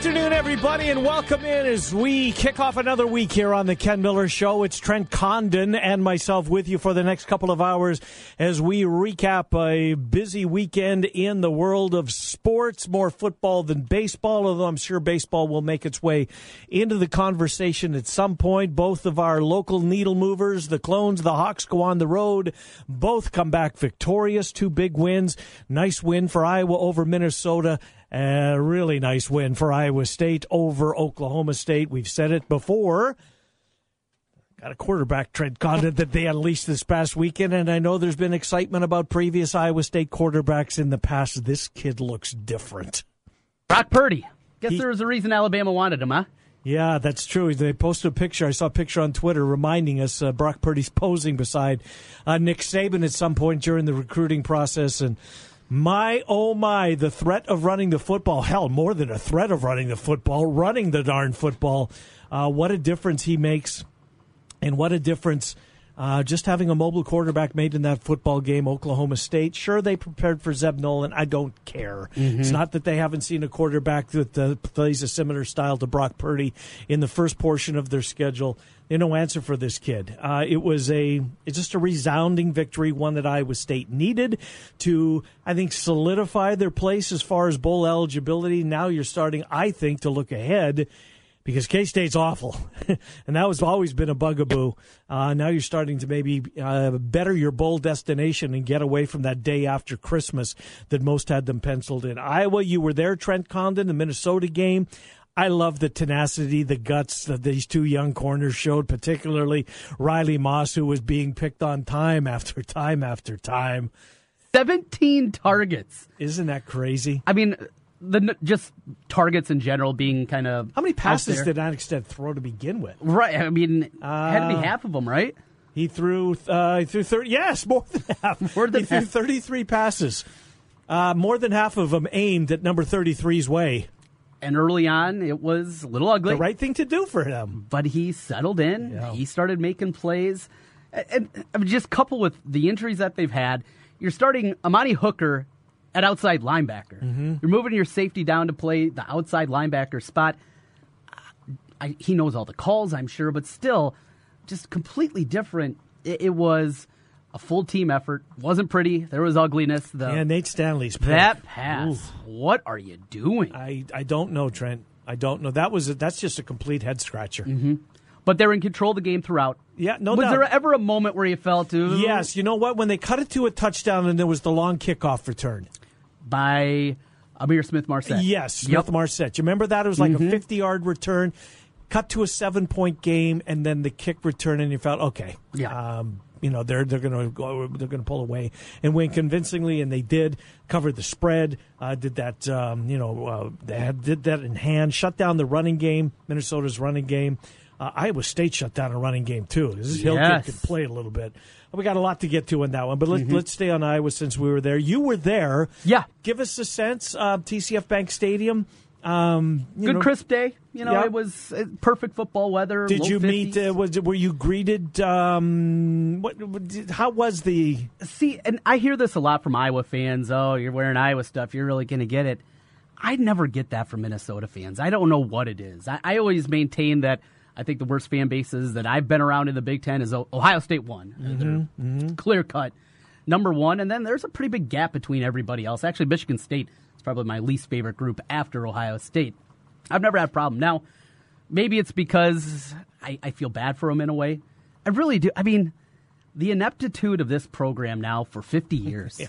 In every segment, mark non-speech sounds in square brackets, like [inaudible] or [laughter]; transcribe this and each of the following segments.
Afternoon, everybody, and welcome in as we kick off another week here on the Ken Miller Show. It's Trent Condon and myself with you for the next couple of hours as we recap a busy weekend in the world of sports, more football than baseball, although I'm sure baseball will make its way into the conversation at some point. Both of our local needle movers, the Clones, the Hawks, go on the road. Both come back victorious, two big wins. Nice win for Iowa over Minnesota. A really nice win for Iowa State over Oklahoma State. We've said it before. Got a quarterback, Trent Condon, that they unleashed this past weekend, and I know there's been excitement about previous Iowa State quarterbacks in the past. This kid looks different. Brock Purdy. Guess He- there was a reason Alabama wanted him, huh? Yeah, that's true. They posted a picture. I saw a picture on Twitter reminding us uh, Brock Purdy's posing beside uh, Nick Saban at some point during the recruiting process. And my, oh my, the threat of running the football, hell, more than a threat of running the football, running the darn football. Uh, what a difference he makes, and what a difference. Uh, just having a mobile quarterback made in that football game, Oklahoma State. Sure, they prepared for Zeb Noland. I don't care. It's not that they haven't seen a quarterback that uh, plays a similar style to Brock Purdy in the first portion of their schedule. They no answer for this kid. Uh, it was a it's just a resounding victory, one that Iowa State needed to, I think, solidify their place as far as bowl eligibility. Now you're starting, I think, to look ahead because K State's awful, [laughs] and that was always been a bugaboo. Uh, now you're starting to maybe uh, better your bowl destination and get away from that day after Christmas that most had them penciled in. Iowa, you were there, Trent Condon, the Minnesota game. I love the tenacity, the guts that these two young corners showed, particularly Riley Moss, who was being picked on time after time after time. 17 targets. Isn't that crazy? I mean, the just targets in general being kind of How many passes did Annexstad throw to begin with? right? I mean, had to be Uh, half of them, right? He threw uh, he threw thirty. Yes, more than [laughs] half. More than he threw thirty-three passes. Uh, more than half of them aimed at number 33's way. And early on, it was a little ugly. The right thing to do for him. but he settled in. Yeah. He started making plays, and, and just coupled with the injuries that they've had, you're starting Amani Hooker at outside linebacker. Mm-hmm. You're moving your safety down to play the outside linebacker spot. I, he knows all the calls, I'm sure, but still, just completely different. It, it was a full team effort. wasn't pretty. There was ugliness. The, Yeah, Nate Stanley's pick. that pass. Oof. What are you doing? I I don't know, Trent. I don't know. That was a, that's just a complete head scratcher. but they're in control of the game throughout. Yeah, no was doubt. there ever a moment where you felt, ooh, Yes, you know what? When they cut it to a touchdown and there was the long kickoff return. By Ihmir Smith Marsette. Yes, Smith Yep. Mm-hmm. Marsette. You remember that? It was like a 50 yard return, cut to a seven point game, and then the kick return, and you felt, okay. Yeah. Um, you know they're they're going to go they're going to pull away and win convincingly, and they did cover the spread. Uh, did that um, you know uh, they had, did that in hand, shut down the running game, Minnesota's running game. Uh, Iowa State shut down a running game too. This is Hill kid could play a little bit. We got a lot to get to in that one, but let's let's stay on Iowa since we were there. You were there. Yeah. Give us a sense. Uh, TCF Bank Stadium. Um, Good know, crisp day. You know, Yeah. it was perfect football weather. Did you meet? Uh, was were you greeted? Um, what, How was the? See, and I hear this a lot from Iowa fans. Oh, you're wearing Iowa stuff. You're really going to get it. I never get that from Minnesota fans. I don't know what it is. I, I always maintain that I think the worst fan bases that I've been around in the Big Ten is Ohio State one. Mm-hmm, They're Clear cut. Number one, and then there's a pretty big gap between everybody else. Actually, Michigan State is probably my least favorite group after Ohio State. I've never had a problem. Now, maybe it's because I, I feel bad for them in a way. I really do. I mean, the ineptitude of this program now for 50 [laughs] years.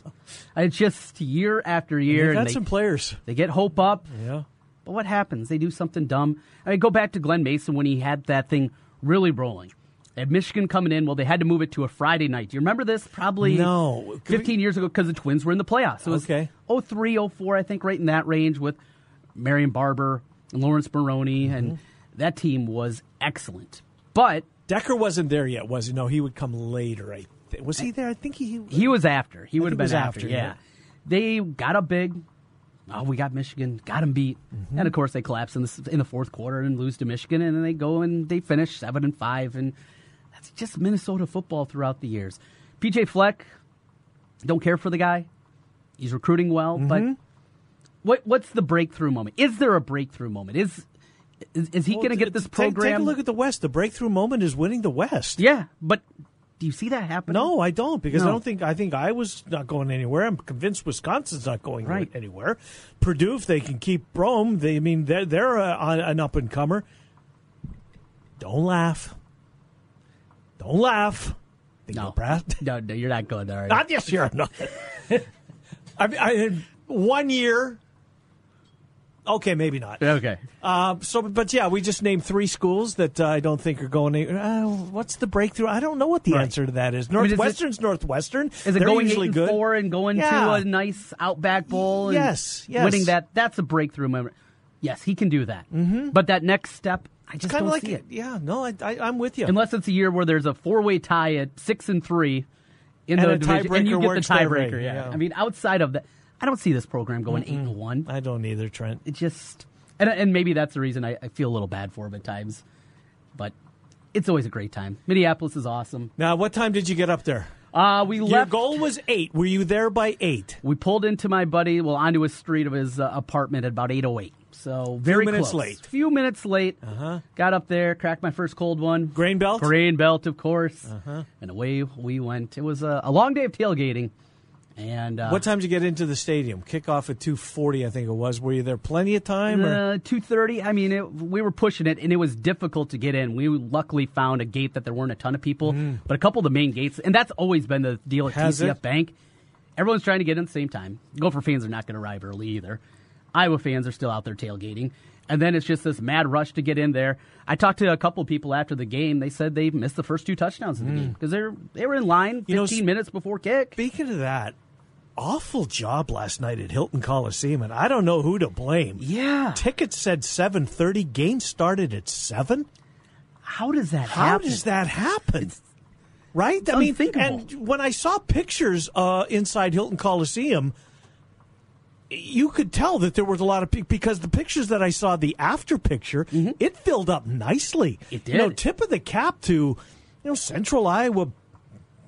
It's just year after year. They've and had they, some players. they get hope up. Yeah. But what happens? They do something dumb. I mean, go back to Glen Mason when he had that thing really rolling. At Michigan coming in, well, they had to move it to a Friday night. Do you remember this? Probably No. Could we- 15 years ago because the Twins were in the playoffs. It was Okay. 03, 04, I think, right in that range with Marion Barber and Laurence Maroney. Mm-hmm. And that team was excellent. But Decker wasn't there yet, was he? No, he would come later. I th- was he there? I think he. he was after. He would have been was after, after, yeah. yeah. They got up big. Oh, we got Michigan, got them beat, Mm-hmm. and of course they collapse in the in the fourth quarter and lose to Michigan, and then they go and they finish seven and five, and that's just Minnesota football throughout the years. PJ Fleck, don't care for the guy. He's recruiting well, but Mm-hmm. what what's the breakthrough moment? Is there a breakthrough moment? Is is, is he Well, going to get this take- program? Take, a look at the West. The breakthrough moment is winning the West. yeah, but do you see that happening? No, I don't because I don't think I think I was not going anywhere. I'm convinced Wisconsin's not going Right. anywhere. Purdue, if they can keep Brohm, they I mean they're they're a, an up and comer. Don't laugh. Don't laugh. Think No. [laughs] No, no, you're not going there. Not yes, you're not. I, mean, I one year. Okay, maybe not. Okay. Uh, so, but yeah, we just named three schools that uh, I don't think are going. To, uh, what's the breakthrough? I don't know what the Right. answer to that is. mean, is it- Northwestern's Northwestern. Is it They're going eight usually and good. four and going Yeah. to a nice Outback Bowl? And Yes, yes. winning that. That's a breakthrough moment. Yes, he can do that. Mm-hmm. But that next step, I just kind don't of like see it. Yeah, no, I, I, I'm with you. Unless it's a year where there's a four-way tie at six and three in And the division, and you get the way, tiebreaker. Yeah. yeah. I mean, outside of that, I don't see this program going eight and one. I don't either, Trent. It just and and maybe that's the reason I, I feel a little bad for him at times. But it's always a great time. Minneapolis is awesome. Now, what time did you get up there? Uh, we Your left. goal was eight. Were you there by eight? We pulled into my buddy, well, onto his street of his uh, apartment at about eight oh eight. So very minutes close. late. Few minutes late. Uh-huh. Got up there, cracked my first cold one. Grain belt? Grain belt, of course. Uh-huh. And away we went. It was a, a long day of tailgating. And uh, What time did you get into the stadium? Kickoff at two forty, I think it was. Were you there plenty of time? Or? Uh, two thirty. I mean, it, we were pushing it, and it was difficult to get in. We luckily found a gate that there weren't a ton of people, but a couple of the main gates, and that's always been the deal at Mm. Has TCF it? Bank. Everyone's trying to get in at the same time. Gopher fans are not going to arrive early either. Iowa fans are still out there tailgating, and then it's just this mad rush to get in there. I talked to a couple of people after the game. They said they missed the first two touchdowns of the game because they're they were in line Mm. You know, fifteen minutes before kick. Speaking of that, awful job last night at Hilton Coliseum, and I don't know who to blame. Yeah, Tickets said seven thirty. Game started at seven. how does that happen? How happen? does that happen? right? I mean, and when I saw pictures uh, inside Hilton Coliseum, you could tell that there was a lot of people because the pictures that I saw, the after picture, it filled up nicely. Mm-hmm. It You know, tip of the cap to you know Central Iowa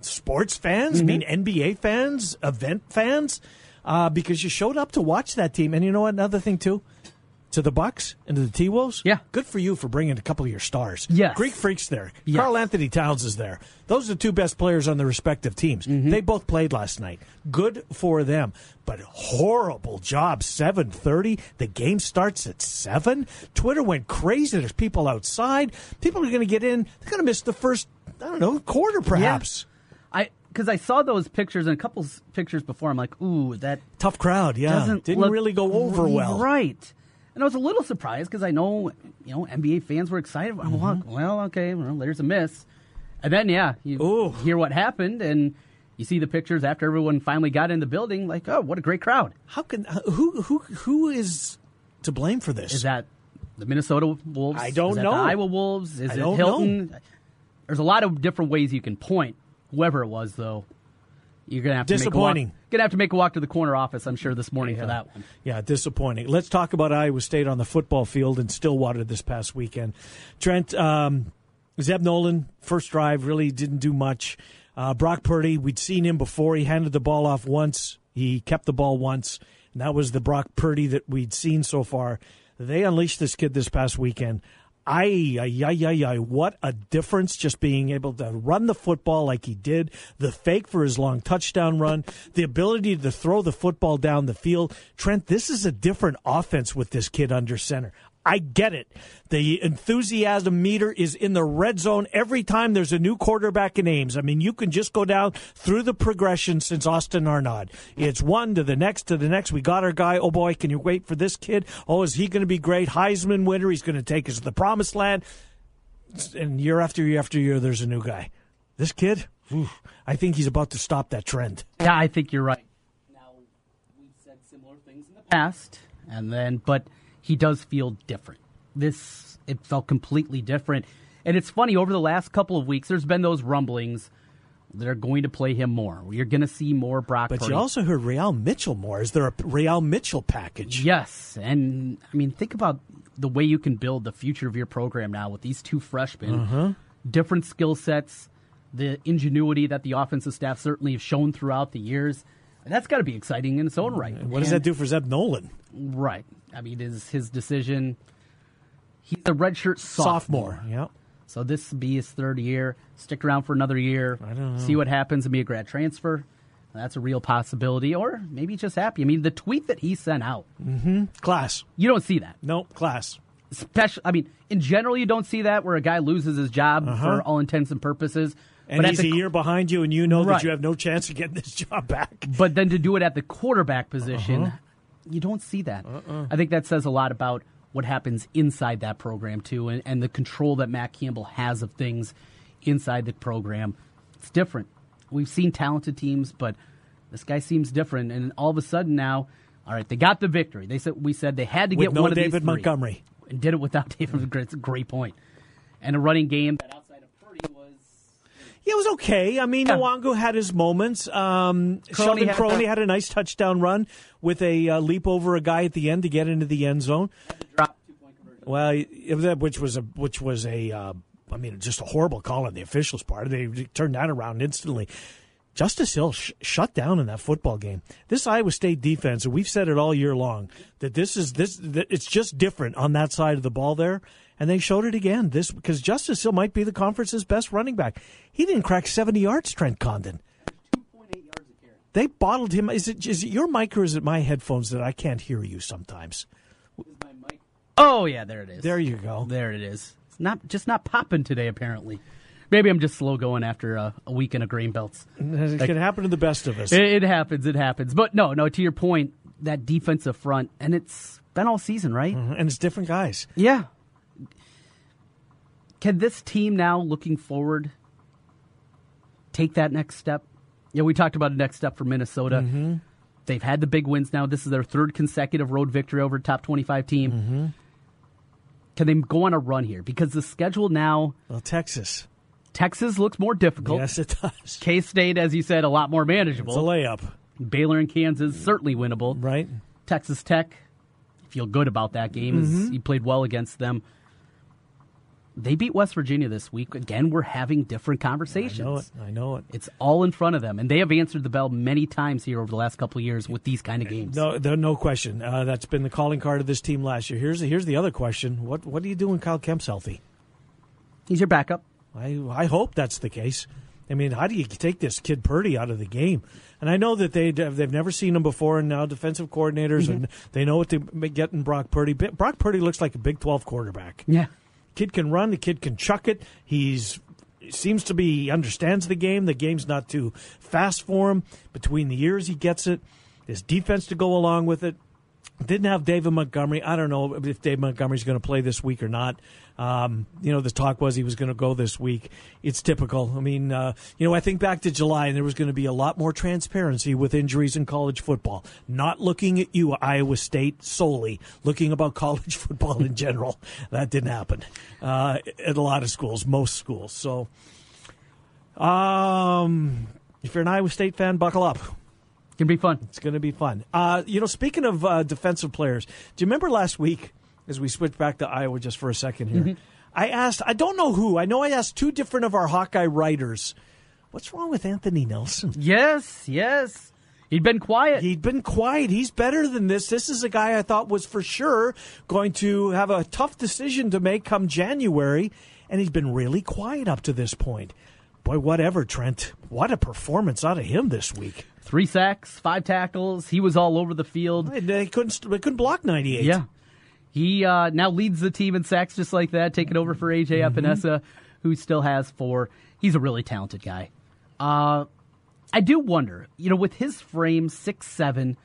sports fans, I mean Mm-hmm. NBA fans, event fans, uh, because you showed up to watch that team. And you know what? Another thing too, to the Bucks and to the T Wolves. Yeah. good for you for bringing a couple of your stars. Yeah, Greek Freaks there. Yes. Karl-Anthony Towns is there. Those are the two best players on the respective teams. Mm-hmm. They both played last night. Good for them. But horrible job. Seven thirty. The game starts at seven. Twitter went crazy. There's people outside. People are going to get in. They're going to miss the first. I don't know quarter perhaps. I because I saw those pictures and a couple pictures before. I'm like, ooh, that Tough crowd. Yeah, didn't really go over well. Right. And I was a little surprised because I know you know NBA fans were excited. I'm like, Mm-hmm. well, okay, well, there's a miss. And then yeah, you Ooh. hear what happened and you see the pictures after everyone finally got in the building. Like, oh, what a great crowd! How can who who who is to blame for this? Is that the Minnesota Wolves? I don't Is that know. The Iowa Wolves? Is I it Hilton? There's a lot of different ways you can point. Whoever it was, though, you're gonna have to Disappointing. Make a walk, gonna have to make a walk to the corner office. I'm sure this morning for that one. Yeah, disappointing. Let's talk about Iowa State on the football field in Stillwater this past weekend. Trent, um, Zeb Noland, first drive, really didn't do much. Uh, Brock Purdy, we'd seen him before. He handed the ball off once, he kept the ball once, and that was the Brock Purdy that we'd seen so far. They unleashed this kid this past weekend. Ay, ay, ay, ay, ay, what a difference just being able to run the football like he did, the fake for his long touchdown run, the ability to throw the football down the field. Trent, this is a different offense with this kid under center. I get it. The enthusiasm meter is in the red zone every time there's a new quarterback in Ames. I mean, you can just go down through the progression since Austin Arnaud. It's one to the next to the next. We got our guy. Oh boy, can you wait for this kid? Oh, is he going to be great? Heisman winner. He's going to take us to the promised land. And year after year after year, there's a new guy. This kid, whew, I think he's about to stop that trend. Yeah, I think you're right. Now we've said similar things in the past, and then but he does feel different. This it felt completely different, and it's funny over the last couple of weeks. There's been those rumblings that are going to play him more. You're going to see more Brock But Purdy. you also heard Re-al Mitchell more. Is there a Re-al Mitchell package? Yes, and I mean, think about the way you can build the future of your program now with these two freshmen, Uh-huh. different skill sets, the ingenuity that the offensive staff certainly have shown throughout the years. And that's got to be exciting in its own right. What does And- that do for Zeb Noland? Right. I mean, is his decision? He's a redshirt sophomore. Sophomore. Yeah. So this will be his third year. Stick around for another year. I don't know. See what happens and be a grad transfer. That's a real possibility. Or maybe just happy. I mean, the tweet that he sent out, mm-hmm. Class. you don't see that. No, class. Special. I mean, in general, you don't see that where a guy loses his job for all intents and purposes. And but, he's the, a year behind you, and you know Right. that you have no chance of getting this [laughs] job back. but then to do it at the quarterback position, Uh-huh. you don't see that. I think that says a lot about what happens inside that program too, and, and the control that Matt Campbell has of things inside the program. It's different. We've seen talented teams, but this guy seems different. And all of a sudden now, all right, they got the victory. They said we said they had to With get no one of David these three. Montgomery. and did it without [laughs] David Montgomery. It's a great point. And a running game that outside of Purdy was Yeah, it was okay. I mean, Yeah. Nwangwu had his moments. Um, Sheldon had- Croney had a nice touchdown run with a uh, leap over a guy at the end to get into the end zone. drop two point conversion. Well, it was- which was a which was a uh, I mean, just a horrible call on the officials' part. They turned that around instantly. Justice Hill sh- shut down in that football game. This Iowa State defense, and we've said it all year long that this is this that it's just different on that side of the ball there, and they showed it again. This because Justice Hill might be the conference's best running back. He didn't crack seventy yards. Trent Condon. They bottled him. Is it is it your mic or is it my headphones that I can't hear you sometimes? Oh yeah, there it is. There you go. There it is. It's not just not popping today. Apparently, maybe I'm just slow going after a, a week in a grain belts. [laughs] It can happen to the best of us. It, it happens. It happens. But no, no. To your point, that defensive front, and it's been all season, right? Mm-hmm, and it's different guys. Yeah. Can this team now, looking forward, take that next step? Yeah, we talked about a next step for Minnesota. Mm-hmm. They've had the big wins now. This is their third consecutive road victory over a top 25 team. Mm-hmm. Can they go on a run here? Because the schedule now, Well, Texas. Texas looks more difficult. Yes, it does. K State, as you said, a lot more manageable. It's a layup, Baylor and Kansas, certainly winnable. right? Texas Tech, feel good about that game. Mm-hmm. You played well against them. They beat West Virginia this week. Again, we're having different conversations. I know it. I know it. It's all in front of them, and they have answered the bell many times here over the last couple of years with these kind of games. No, no, no question. Uh, that's been the calling card of this team last year. Here's here's the other question: What what do you do when Kyle Kempt's healthy? He's your backup. I I hope that's the case. I mean, how do you take this kid Purdy out of the game? And I know that they they've never seen him before, and now defensive coordinators and they know what to get in Brock Purdy. Brock Purdy looks like a Big Twelve quarterback. Yeah. Kid can run. The kid can chuck it. He's seems to be he understands the game. The game's not too fast for him. Between the years, he gets it. His defense to go along with it. Didn't have David Montgomery. I don't know if Dave Montgomery's going to play this week or not. Um, you know, the talk was he was going to go this week. It's typical. I mean, uh, you know, I think back to July and there was going to be a lot more transparency with injuries in college football. Not looking at you, Iowa State, solely, looking about [laughs] college football in general. That didn't happen uh, at a lot of schools, most schools. So, um, if you're an Iowa State fan, buckle up. Can be fun. It's going to be fun. Uh, you know, speaking of uh, defensive players, do you remember last week as we switched back to Iowa just for a second here? I asked, I don't know who, I know I asked two different of our Hawkeye writers, what's wrong with Anthony Nelson? Yes, yes. He'd been quiet. He'd been quiet. He's better than this. This is a guy I thought was for sure going to have a tough decision to make come January, and he's been really quiet up to this point. Boy, whatever, Trent. What a performance out of him this week. Three sacks, five tackles. He was all over the field. They couldn't, they couldn't block 98. Yeah. He uh, now leads the team in sacks just like that, taking over for AJ Epenesa, who still has four. He's a really talented guy. Uh, I do wonder, you know, with his frame, six seven,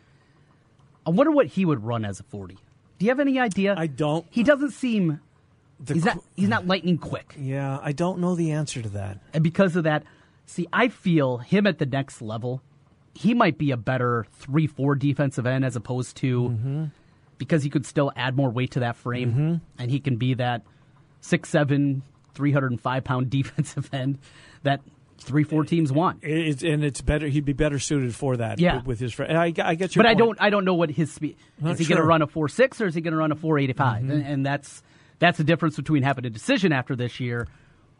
I wonder what he would run as a 40. Do you have any idea? I don't. He doesn't seem. He's not. He's not lightning quick, Yeah, I don't know the answer to that. and because of that, see, I feel him at the next level. He might be a better three four defensive end as opposed to mm-hmm. because he could still add more weight to that frame, mm-hmm. and he can be that six seven, three hundred and five pound [laughs] defensive end that three, four teams want. It's, and it's better. He'd be better suited for that. Yeah. with his friend. I, I get your. But I don't I don't know what his speed Not is. He going to run a four six or is he going to run a four eighty mm-hmm. and, and that's that's the difference between having a decision after this year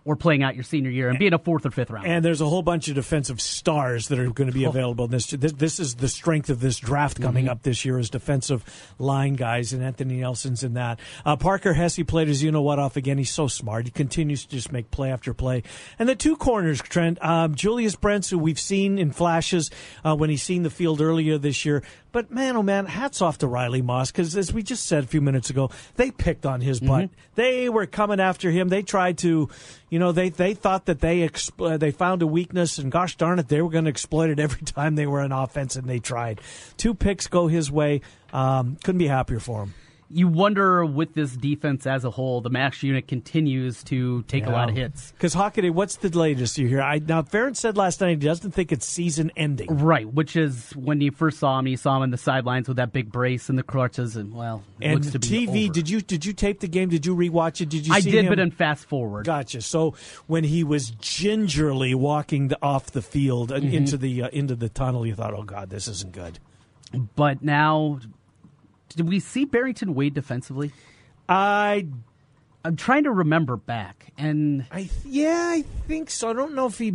or playing out your senior year and being a fourth or fifth round. And there's a whole bunch of defensive stars that are going to be available in this. This, this is the strength of this draft coming Mm-hmm. up this year is defensive line guys, and Anthony Nelson's in that. Uh, Parker Hesse played his you know what off again. He's so smart. He continues to just make play after play. And the two corners, Trent, um, Julius Brents, who we've seen in flashes uh, when he's seen the field earlier this year. But man, oh man, hats off to Riley Moss because as we just said a few minutes ago, they picked on his butt. Mm-hmm. They were coming after him. They tried to, you know, they they thought that they expl- uh, they found a weakness, and gosh darn it, they were going to exploit it every [laughs] time they were in offense, and they tried. Two picks go his way. Um, couldn't be happier for him. You wonder with this defense as a whole, the max unit continues to take a lot of hits. Because Hockaday, what's the latest you hear? I now Ferentz said last night he doesn't think it's season ending. Right, which is when you first saw him, you saw him in the sidelines with that big brace and the crutches, and well, it And looks to be TV, over. did you did you tape the game? Did you rewatch it? Did you? I did, him? but in fast forward. Gotcha. So when he was gingerly walking the, off the field Mm-hmm. into the uh, into the tunnel, you thought, "Oh God, this isn't good." But now, did we see Barrington Wade defensively? I, I'm trying to remember back, and I, th- yeah, I think so. I don't know if he,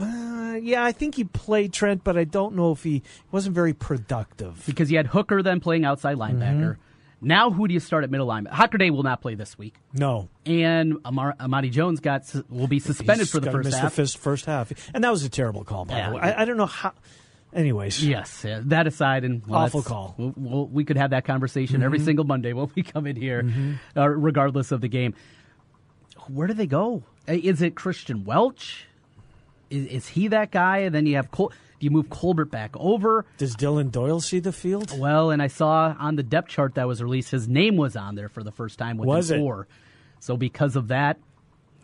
uh, yeah, I think he played Trent, but I don't know if he wasn't very productive. because he had Hooker then playing outside Mm-hmm. linebacker. Now, who do you start at middle linebacker? Hockaday will not play this week, No, and Amar- Amani Jones got will be suspended He's for the first half. The first, first half, and that was a terrible call. By Yeah. the way, I, I don't know how. Anyways, Yes, that aside, and well, Awful call. we'll- we'll- we could have that conversation every Mm-hmm. single Monday when we come in here, uh, regardless of the game. Where do they go? Is it Christian Welch? Is, is he that guy? And then you have Col- do you move Colbert back over? does Dillon Doyle see the field? Well, and I saw on the depth chart that was released, his name was on there for the first time with Was it? So because of that,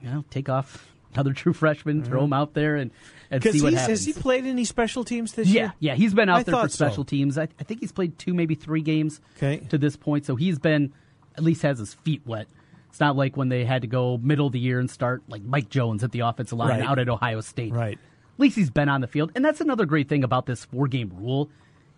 you know, take off another [laughs] true freshman, throw him out there, and, and see what happens. has he played any special teams this Yeah, year? yeah, he's been out I there for thought so. special teams. I, I think he's played two, maybe three games Okay. to this point. So he's been at least has his feet wet. It's not like when they had to go middle of the year and start like Mike Jones at the offensive line Right. out at Ohio State. Right. At least he's been on the field, and that's another great thing about this four game rule.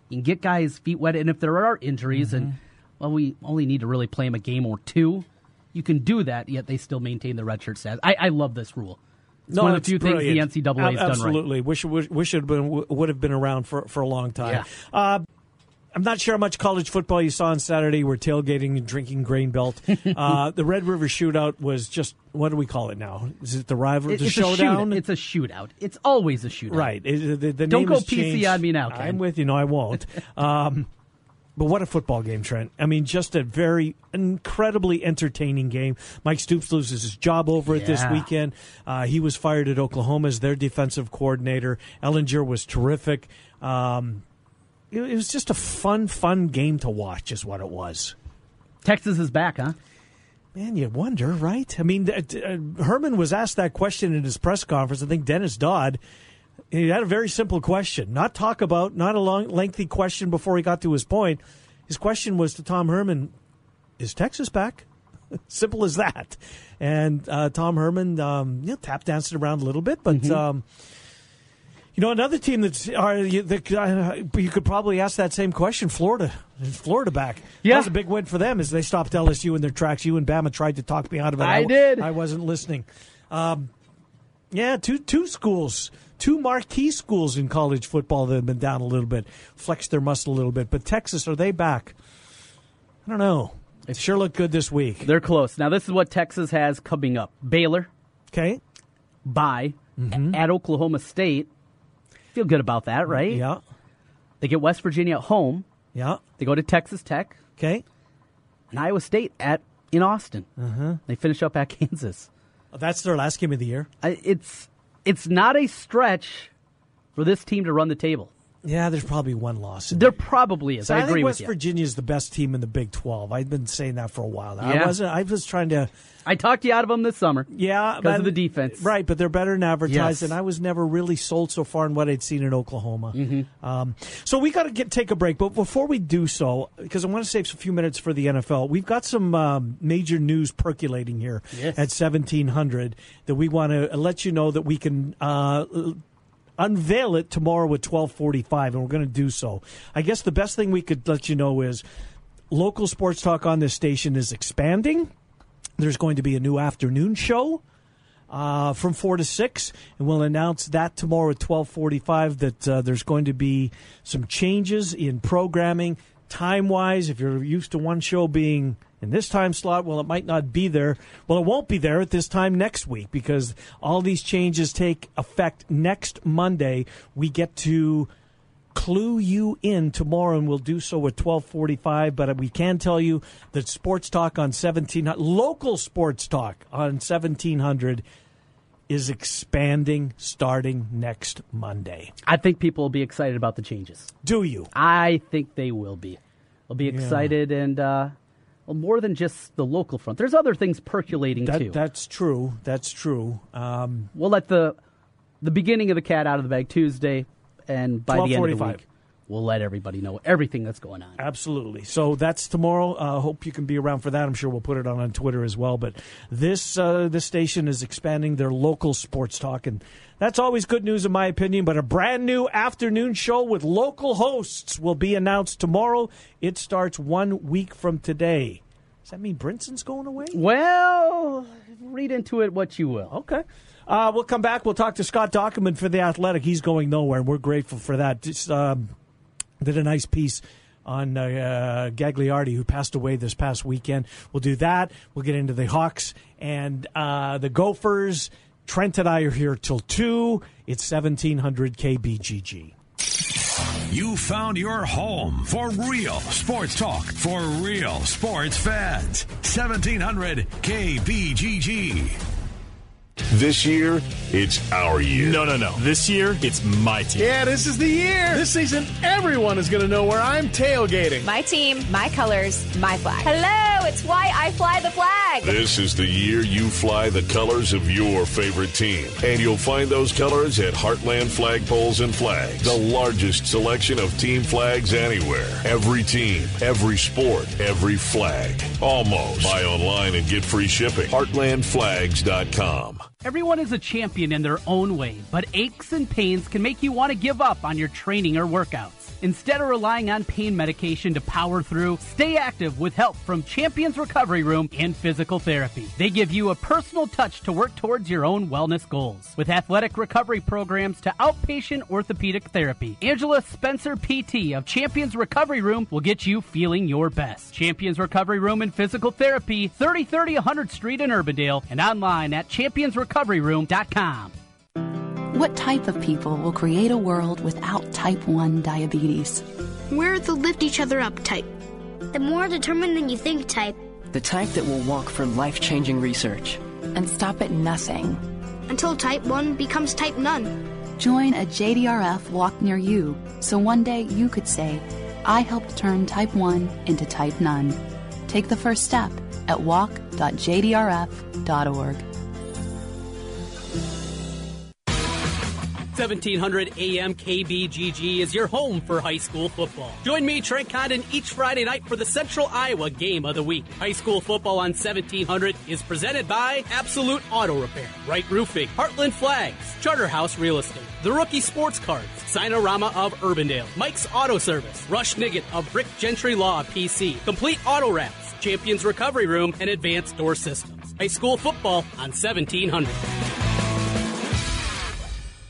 You can get guys' feet wet, and if there are injuries, and Mm-hmm. well, we only need to really play him a game or two. You can do that, yet they still maintain the redshirt status. I, I love this rule. It's one of the few brilliant. things the NCAA has Ab- done right. Absolutely, wish wish, wish it had been, would have been around for for a long time. Yeah. Uh, I'm not sure how much college football you saw on Saturday. We're tailgating and drinking grain belt. [laughs] uh, the Red River Shootout was just what do we call it now? Is it the rival? It- the it's showdown? A shootout. It's a shootout. It's always a shootout. right. It- the, the Don't go PC changed. on me now, Ken. I'm with you. No, I won't. [laughs] um, but what a football game, Trent. I mean, just a very incredibly entertaining game. Mike Stoops loses his job over it this weekend. Uh, he was fired at Oklahoma as their defensive coordinator. Ehlinger was terrific. Um, it, it was just a fun, fun game to watch, is what it was. Texas is back, huh? Man, you wonder, right? I mean, uh, Herman was asked that question in his press conference. I think Dennis Dodd. He had a very simple question, not talk about, not a long, lengthy question before he got to his point. His question was to Tom Herman: Is Texas back? [laughs] Simple as that. And uh, Tom Herman, um, you know, tap danced around a little bit, but. Um, you know, another team that's are you, that, uh, you could probably ask that same question. Florida, Is Florida back. Yeah. that was a big win for them as they stopped LSU in their tracks. You and Bama tried to talk me out of it. I did. I wasn't listening. Um, yeah, two two schools, two marquee schools in college football that have been down a little bit, flexed their muscle a little bit. But Texas, are they back? I don't know. It sure looked good this week. They're close. Now, this is what Texas has coming up Baylor, Okay. bye, at Oklahoma State. Feel good about that, right? Yeah. They get West Virginia at home. Yeah. They go to Texas Tech Okay. and Iowa State at in Austin. Uh-huh. They finish up at [laughs] Kansas. That's their last game of the year. I- It's it's not a stretch for this team to run the table. Yeah, there's probably one loss. There probably is. So I, I, agree think with West you. Virginia is the best team in the Big 12. I've been saying that for a while. I Yeah. wasn't. I was trying to. I talked you out of them this summer. Yeah, Because of the defense. right? But they're better than advertised, Yes. and I was never really sold so far in what I'd seen in Oklahoma. Mm-hmm. Um, so we got to get take a break, but before we do so, because I want to save a few minutes for the NFL, we've got some um, major news percolating here Yes. at seventeen hundred that we want to let you know that we can. Uh, unveil it tomorrow at 12:45 and we're going to do so. I guess the best thing we could let you know is local sports talk on this station is expanding. There's going to be a new afternoon show uh, from four to six, and we'll announce that tomorrow at twelve forty-five. That uh, there's going to be some changes in programming, time wise. If you're used to one show being in this time slot, well, it might not be there. Well, it won't be there at this time next week because all these changes take effect next Monday. We get to clue you in tomorrow and we'll do so at 1245 but we can tell you that sports talk on 1700 local sports talk on 1700 is expanding starting next monday I think people will be excited about the changes. do you I think they will be. They'll be excited and uh, well, more than just the local front. There's other things percolating too. that's true that's true um, we'll let the the beginning of the cat out of the bag Tuesday, and by the end of the week, we'll let everybody know everything that's going on. Absolutely. So that's tomorrow. Uh, hope you can be around for that. I'm sure we'll put it on on Twitter as well. But this uh, this station is expanding their local sports talk, and that's always good news in my opinion. But a brand new afternoon show with local hosts will be announced tomorrow. It starts one week from today. Does that mean Brinson's going away? Well, read into it what you will. Okay. Uh, we'll come back. We'll talk to Scott Dochterman for the Athletic. He's going nowhere, and we're grateful for that. Just um, did a nice piece on uh, Gagliardi, who passed away this past weekend. We'll do that. We'll get into the Hawks and uh, the Gophers. Trent and I are here till 2. It's 1700 KBGG. You found your home for real sports talk for real sports fans. 1700 KBGG. This year, it's our year. No, no, no. This year, it's my team. Yeah, this is the year. This season, everyone is going to know where I'm tailgating. My team, my colors, my flag. Hello, it's why I fly the flag. This is the year you fly the colors of your favorite team. And you'll find those colors at Heartland Flagpoles and Flags, the largest selection of team flags anywhere. Every team, every sport, every flag. Almost. Buy online and get free shipping. Heartlandflags.com. Everyone is a champion in their own way, but aches and pains can make you want to give up on your training or workouts. Instead of relying on pain medication to power through, stay active with help from Champions Recovery Room and Physical Therapy. They give you a personal touch to work towards your own wellness goals. With athletic recovery programs to outpatient orthopedic therapy, Angela Spencer PT of Champions Recovery Room will get you feeling your best. Champions Recovery Room and Physical Therapy, 3030 100th Street in Urbandale, and online at championsrecoveryroom.com. What type of people will create a world without type 1 diabetes? We're the lift each other up type. The more determined than you think type. The type that will walk for life changing research. And stop at nothing. Until type 1 becomes type none. Join a JDRF walk near you so one day you could say, I helped turn type 1 into type none. Take the first step at walk.jdrf.org. 1700 AM KBGG is your home for high school football. Join me, Trent Condon, each Friday night for the Central Iowa Game of the Week. High school football on 1700 is presented by Absolute Auto Repair, Right Roofing, Heartland Flags, Charterhouse Real Estate, The Rookie Sports Cards, Sinorama of Urbandale, Mike's Auto Service, Rush Nigut of Brick Gentry Law PC, Complete Auto Wraps, Champions Recovery Room, and Advanced Door Systems. High school football on 1700.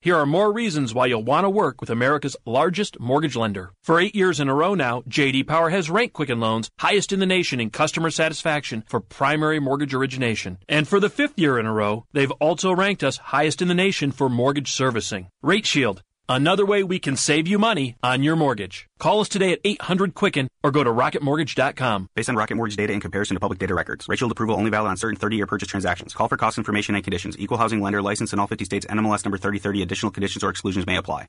Here are more reasons why you'll want to work with America's largest mortgage lender. For eight years in a row now, JD Power has ranked Quicken Loans highest in the nation in customer satisfaction for primary mortgage origination. And for the fifth year in a row, they've also ranked us highest in the nation for mortgage servicing. Rate Shield. Another way we can save you money on your mortgage. Call us today at 800 Quicken or go to rocketmortgage.com. Based on Rocket Mortgage data in comparison to public data records. Shield approval only valid on certain 30 year purchase transactions. Call for cost information and conditions. Equal housing lender license in all 50 states. NMLS number 3030. Additional conditions or exclusions may apply.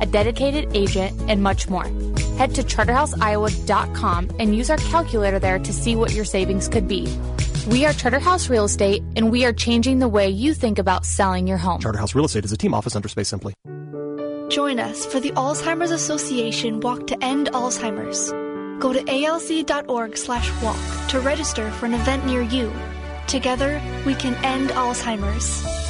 a dedicated agent, and much more. Head to charterhouseiowa.com and use our calculator there to see what your savings could be. We are Charterhouse Real Estate, and we are changing the way you think about selling your home. Charterhouse Real Estate is a team office under Space Simply. Join us for the Alzheimer's Association Walk to End Alzheimer's. Go to alz.org slash walk to register for an event near you. Together, we can end Alzheimer's.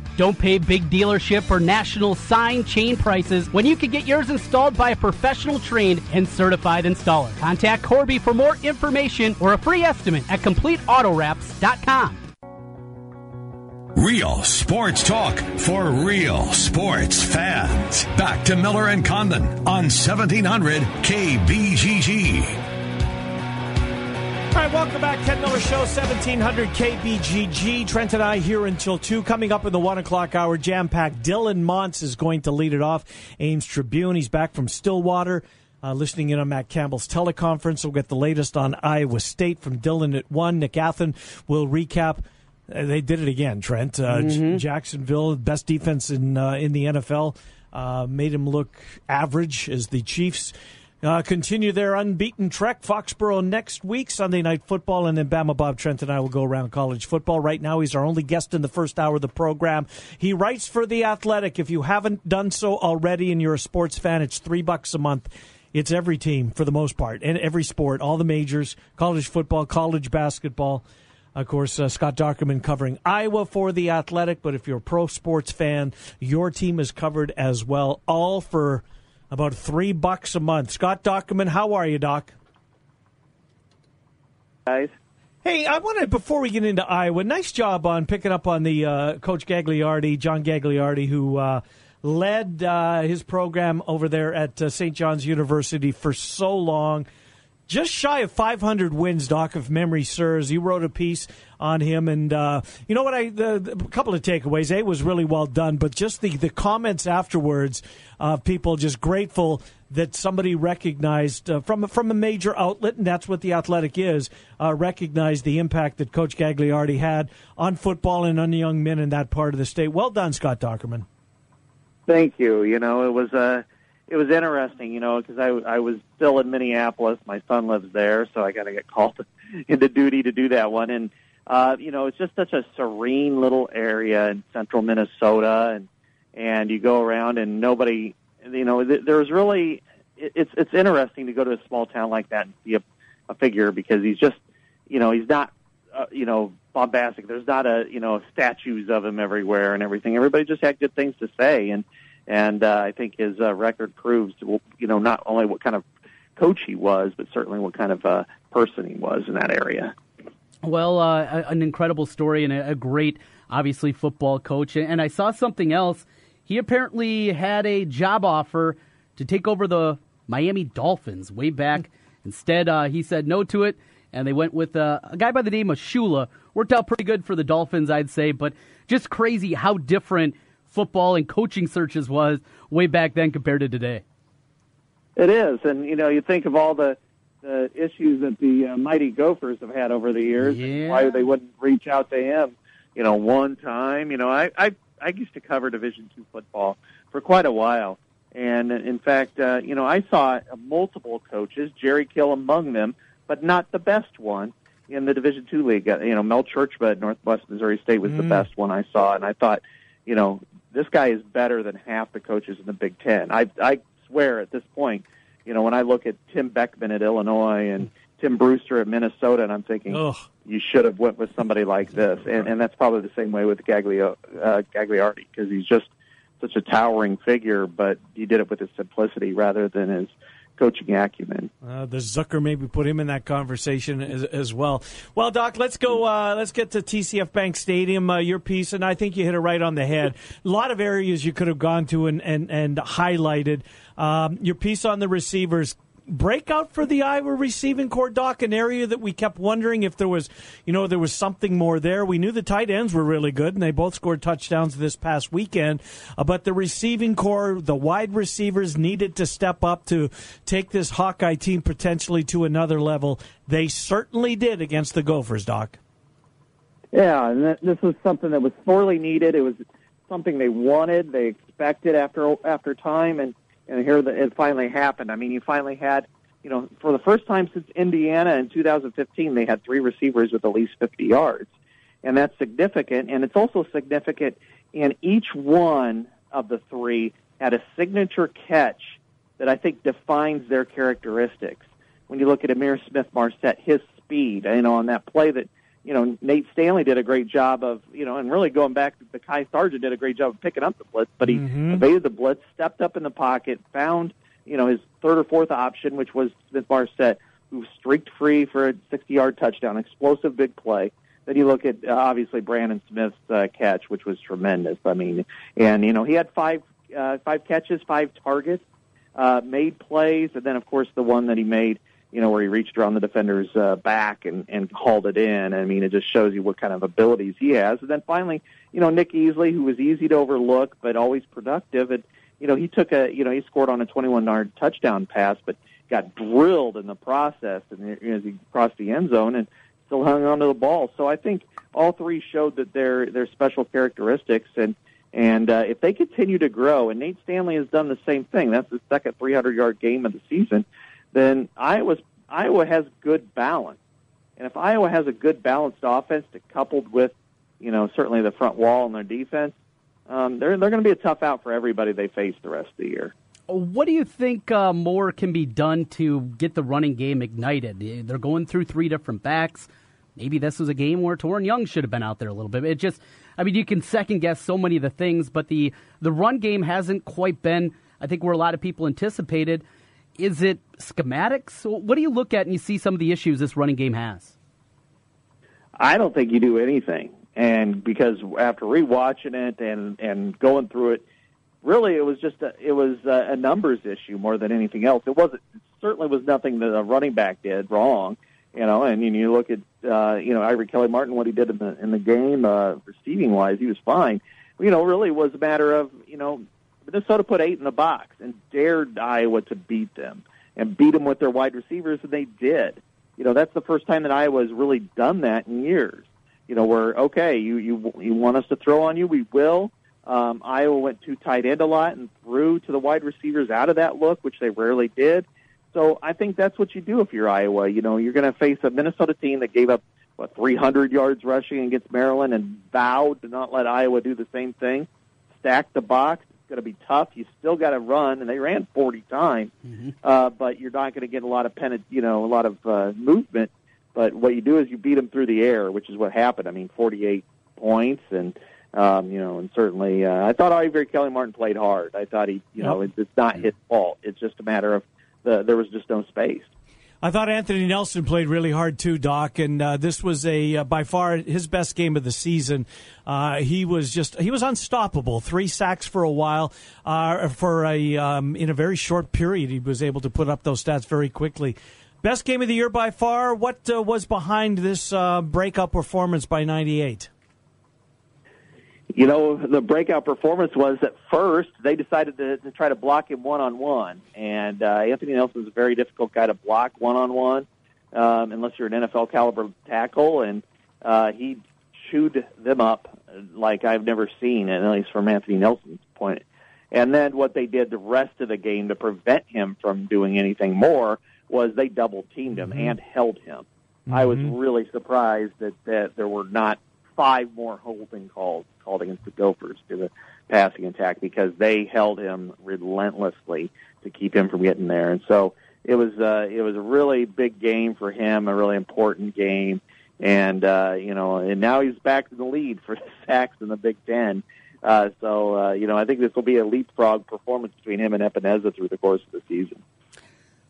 Don't pay big dealership or national sign chain prices when you can get yours installed by a professional trained and certified installer. Contact Corby for more information or a free estimate at CompleteAutoWraps.com. Real sports talk for real sports fans. Back to Miller and Condon on 1700 KBGG. All right, welcome back. Ken Miller Show, 1700 KBGG. Trent and I here until 2. Coming up in the 1 o'clock hour, jam packed. Dylan Montz is going to lead it off. Ames Tribune. He's back from Stillwater. Uh, listening in on Matt Campbell's teleconference. We'll get the latest on Iowa State from Dylan at 1. Nick Athan will recap. Uh, they did it again, Trent. Uh, mm-hmm. Jacksonville, best defense in, uh, in the NFL, uh, made him look average as the Chiefs uh, continue their unbeaten trek. Foxborough next week, Sunday night football, and then Bama Bob Trent and I will go around college football. Right now, he's our only guest in the first hour of the program. He writes for The Athletic. If you haven't done so already and you're a sports fan, it's three bucks a month. It's every team for the most part, and every sport, all the majors, college football, college basketball. Of course, uh, Scott Dochterman covering Iowa for The Athletic, but if you're a pro sports fan, your team is covered as well, all for – about three bucks a month. Scott Dochterman, how are you, Doc? Guys. Hey, I wanted before we get into Iowa, nice job on picking up on the uh, Coach Gagliardi, John Gagliardi, who uh, led uh, his program over there at uh, St. John's University for so long just shy of 500 wins, Doc, if memory serves. You wrote a piece on him, and uh, you know what? I the, the, a couple of takeaways. A was really well done, but just the the comments afterwards of uh, people just grateful that somebody recognized uh, from from a major outlet, and that's what the Athletic is. Uh, recognized the impact that Coach Gagliardi had on football and on young men in that part of the state. Well done, Scott Dochterman. Thank you. You know, it was a uh, it was interesting, you know, because I I was still in Minneapolis. My son lives there, so I got to get called [laughs] into duty to do that one. And uh, you know, it's just such a serene little area in central Minnesota, and and you go around and nobody, you know, th- there's really it's it's interesting to go to a small town like that and see a, a figure because he's just, you know, he's not, uh, you know, bombastic. There's not a you know statues of him everywhere and everything. Everybody just had good things to say and and uh, I think his uh, record proves, you know, not only what kind of coach he was, but certainly what kind of uh, person he was in that area. Well, uh, an incredible story and a, great, obviously, football coach. And I saw something else. He apparently had a job offer to take over the Miami Dolphins way back. Instead, uh, he said no to it, and they went with uh, a guy by the name of Shula. Worked out pretty good for the Dolphins, I'd say, but just crazy how different football and coaching searches was way back then compared to today. It is, and you know, you think of all the the issues that the uh, mighty Gophers have had over the years, yeah. why they wouldn't reach out to him, you know, one time. You know, I I, I used to cover Division two football for quite a while, and in fact, uh, you know, I saw multiple coaches, Jerry Kill among them, but not the best one in the Division two league. Uh, you know, Mel Tjeerdsma at Northwest Missouri State was mm. the best one I saw, and I thought, you know, this guy is better than half the coaches in the Big Ten. I I swear at this point, you know, when I look at Tim Beckman at Illinois and Tim Brewster at Minnesota, and I'm thinking Ugh. you should have went with somebody like this, and and that's probably the same way with Gaglio, uh, Gagliardi because he's just such a towering figure, but he did it with his simplicity rather than his coaching acumen. Uh, the Zucker maybe put him in that conversation as, as well. Well, Doc, let's go. Uh, let's get to TCF Bank Stadium. Uh, your piece, and I think you hit it right on the head. A lot of areas you could have gone to and and, and highlighted. Um, your piece on the receivers breakout for the Iowa receiving core, Doc? An area that we kept wondering if there was, you know, there was something more there. We knew the tight ends were really good, and they both scored touchdowns this past weekend. Uh, but the receiving core, the wide receivers needed to step up to take this Hawkeye team potentially to another level. They certainly did against the Gophers, Doc. Yeah, and this was something that was sorely needed. It was something they wanted, they expected after after time, and and here the, it finally happened. I mean, you finally had, you know, for the first time since Indiana in 2015, they had three receivers with at least 50 yards, and that's significant. And it's also significant in each one of the three had a signature catch that I think defines their characteristics. When you look at Ihmir Smith-Marsette, his speed, you know, on that play that you know, Nate Stanley did a great job of, you know, and really going back, Mekhi Sargent did a great job of picking up the blitz, but he mm-hmm. evaded the blitz, stepped up in the pocket, found, you know, his third or fourth option, which was Smith Marsette, who streaked free for a 60-yard touchdown, explosive big play. Then you look at uh, obviously Brandon Smith's uh, catch, which was tremendous. I mean, and you know he had five uh, five catches, five targets, uh, made plays, and then of course the one that he made you know, where he reached around the defender's uh, back and, and hauled it in. I mean, it just shows you what kind of abilities he has. And then finally, you know, Nick Easley, who was easy to overlook but always productive, and you know, he took a, you know, he scored on a 21-yard touchdown pass, but got drilled in the process, and as he crossed the end zone and still hung onto the ball. So I think all three showed that they're they're special characteristics and. And uh, if they continue to grow, and Nate Stanley has done the same thing, that's the second 300 yard game of the season then Iowa's Iowa has good balance. And if Iowa has a good balanced offense to coupled with, you know, certainly the front wall and their defense, um, they're they're going to be a tough out for everybody they face the rest of the year. What do you think uh, more can be done to get the running game ignited? They're going through three different backs. Maybe this was a game where Toren Young should have been out there a little bit. It just, I mean, you can second guess so many of the things, but the the run game hasn't quite been, I think, where a lot of people anticipated. Is it schematics? What do you look at and you see some of the issues this running game has? I don't think you do anything. And because after rewatching it and and going through it, really it was just a, it was a, numbers issue more than anything else. It wasn't it certainly was nothing that a running back did wrong, you know. And you look at uh, you know Ivory Kelly Martin what he did in the in the game uh, receiving wise, he was fine. You know, really was a matter of you know Minnesota put eight in the box and dared Iowa to beat them and beat them with their wide receivers, and they did. You know, that's the first time that Iowa has really done that in years. You know, where okay, you you you want us to throw on you, we will. Um, Iowa went too tight end a lot and threw to the wide receivers out of that look, which they rarely did. So I think that's what you do if you're Iowa. You know, you're going to face a Minnesota team that gave up what 300 yards rushing against Maryland and vowed to not let Iowa do the same thing. Stack the box going to be tough. You still got to run, and they ran 40 times, mm-hmm. uh, but you're not going to get a lot of pen, you know, a lot of uh, movement. But what you do is you beat them through the air, which is what happened. I mean, 48 points, and um, you know, and certainly, uh, I thought Ivory Kelly Martin played hard. I thought he, you know, it's, it's not his fault. It's just a matter of the, there was just no space. I thought Anthony Nelson played really hard too, Doc, and uh, this was a uh, by far his best game of the season. Uh, he was just he was unstoppable. Three sacks for a while, uh, for a um, in a very short period. He was able to put up those stats very quickly. Best game of the year by far. What uh, was behind this uh, breakout performance by '98? You know, the breakout performance was at first they decided to, to try to block him one on one, and uh, Anthony Nelson's a very difficult guy to block one on one, unless you're an NFL caliber tackle, and uh, he chewed them up like I've never seen, at least from Anthony Nelson's point. And then what they did the rest of the game to prevent him from doing anything more was they double teamed him and held him. I was really surprised that, that there were not five more holding calls called against the Gophers to the passing attack because they held him relentlessly to keep him from getting there. And so it was uh, it was a really big game for him, a really important game. And uh, you know, and now he's back in the lead for [laughs] sacks in the Big Ten. Uh, so uh, you know, I think this will be a leapfrog performance between him and Epenesa through the course of the season.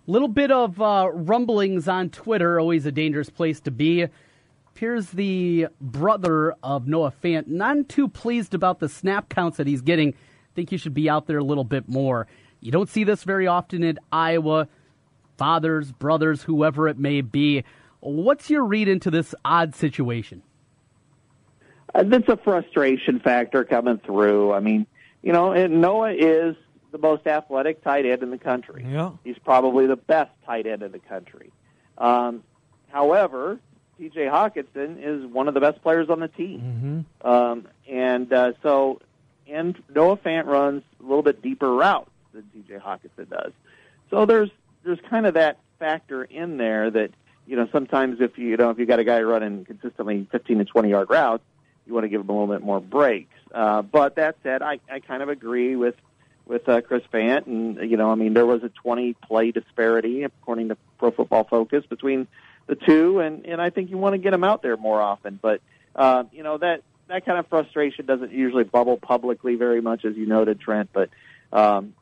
Little bit of uh, rumblings on Twitter, always a dangerous place to be. Appears the brother of Noah Fant not too pleased about the snap counts that he's getting. Think he should be out there a little bit more. You don't see this very often in Iowa. Fathers, brothers, whoever it may be. What's your read into this odd situation? Uh, that's a frustration factor coming through. I mean, you know, and Noah is the most athletic tight end in the country. Yeah. He's probably the best tight end in the country. Um, however, T.J. Hockenson is one of the best players on the team, Mm-hmm. um, and uh, so and Noah Fant runs a little bit deeper routes than T.J. Hockenson does. So there's there's kind of that factor in there that you know sometimes if you, you know if you got a guy running consistently 15 to 20 yard routes, you want to give him a little bit more breaks. Uh, but that said, I, I kind of agree with with uh, Chris Fant, and you know, I mean, there was a 20 play disparity according to Pro Football Focus between the two, and and I think you want to get him out there more often. But uh, you know that that kind of frustration doesn't usually bubble publicly very much, as you noted, Trent. But um,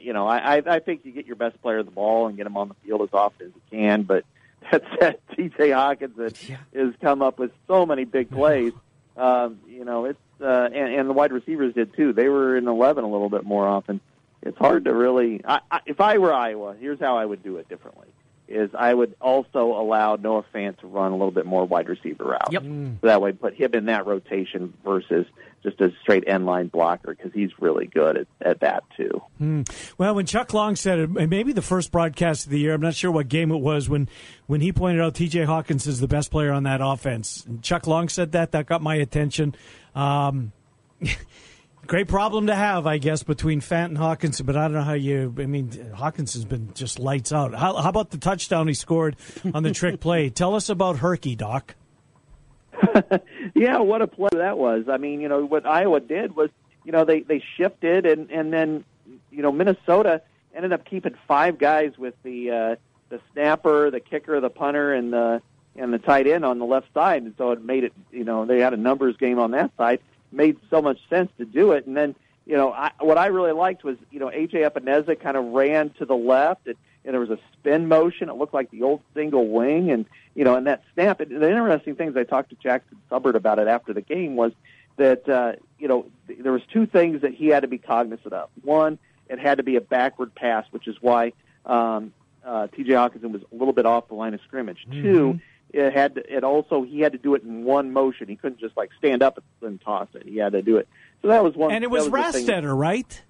you know, I, I I think you get your best player the ball and get him on the field as often as you can. But [laughs] that said, T.J. Hockenson has come up with so many big plays. Um, you know, it's uh, and, and the wide receivers did too. They were in eleven a little bit more often. It's hard to really. I, I, if I were Iowa, here's how I would do it differently: is I would also allow Noah Fant to run a little bit more wide receiver route. Yep. So that way, put him in that rotation versus just a straight end line blocker because he's really good at, at that too. Hmm. Well, when Chuck Long said it, and maybe the first broadcast of the year, I'm not sure what game it was when when he pointed out T.J. Hawkins is the best player on that offense. And Chuck Long said that. That got my attention. Um, [laughs] great problem to have, I guess, between Fant and Hockenson. But I don't know how you. I mean, Hockenson's been just lights out. How, how about the touchdown he scored on the trick play? [laughs] Tell us about Herky, Doc. [laughs] yeah, what a play that was. I mean, you know, what Iowa did was, you know, they they shifted and and then, you know, Minnesota ended up keeping five guys with the uh the snapper, the kicker, the punter and the and the tight end on the left side and so it made it, you know, they had a numbers game on that side. Made so much sense to do it and then, you know, I, what I really liked was, you know, AJ Epenesa kind of ran to the left and, and there was a spin motion. It looked like the old single wing and you know, and that snap. And the interesting things I talked to Jackson Subbert about it after the game was that uh, you know th- there was two things that he had to be cognizant of. One, it had to be a backward pass, which is why um, uh, T.J. Hockenson was a little bit off the line of scrimmage. Two, it had to, it also he had to do it in one motion. He couldn't just like stand up and toss it. He had to do it. So that was one. And it that was Rastetter, right?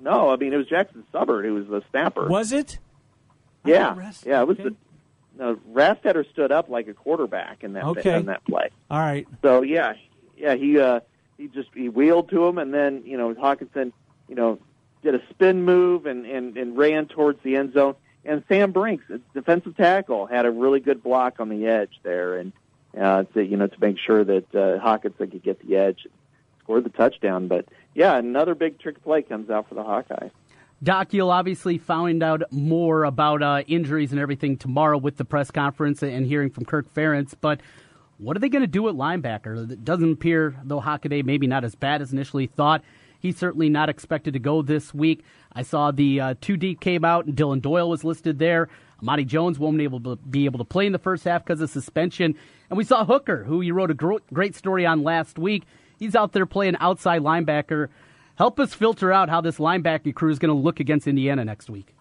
No, I mean it was Jackson Subbert who was the snapper. Was it? Yeah, yeah, it was the. No, Rastetter stood up like a quarterback in that Okay. in that play. All right. So yeah, yeah, he uh, he just he wheeled to him, and then you know Hockenson, you know, did a spin move and and and ran towards the end zone. And Sam Brincks, defensive tackle, had a really good block on the edge there, and uh, to you know to make sure that uh, Hockenson could get the edge, scored the touchdown. But yeah, another big trick play comes out for the Hawkeyes. Doc, you'll obviously find out more about uh, injuries and everything tomorrow with the press conference and hearing from Kirk Ferentz. But what are they going to do at linebacker? It doesn't appear, though Hockaday maybe not as bad as initially thought. He's certainly not expected to go this week. I saw the uh, two deep came out, and Dillon Doyle was listed there. Amani Jones won't be able to be able to play in the first half because of suspension. And we saw Hooker, who you wrote a great story on last week. He's out there playing outside linebacker. Help us filter out how this linebacker crew is going to look against Indiana next week.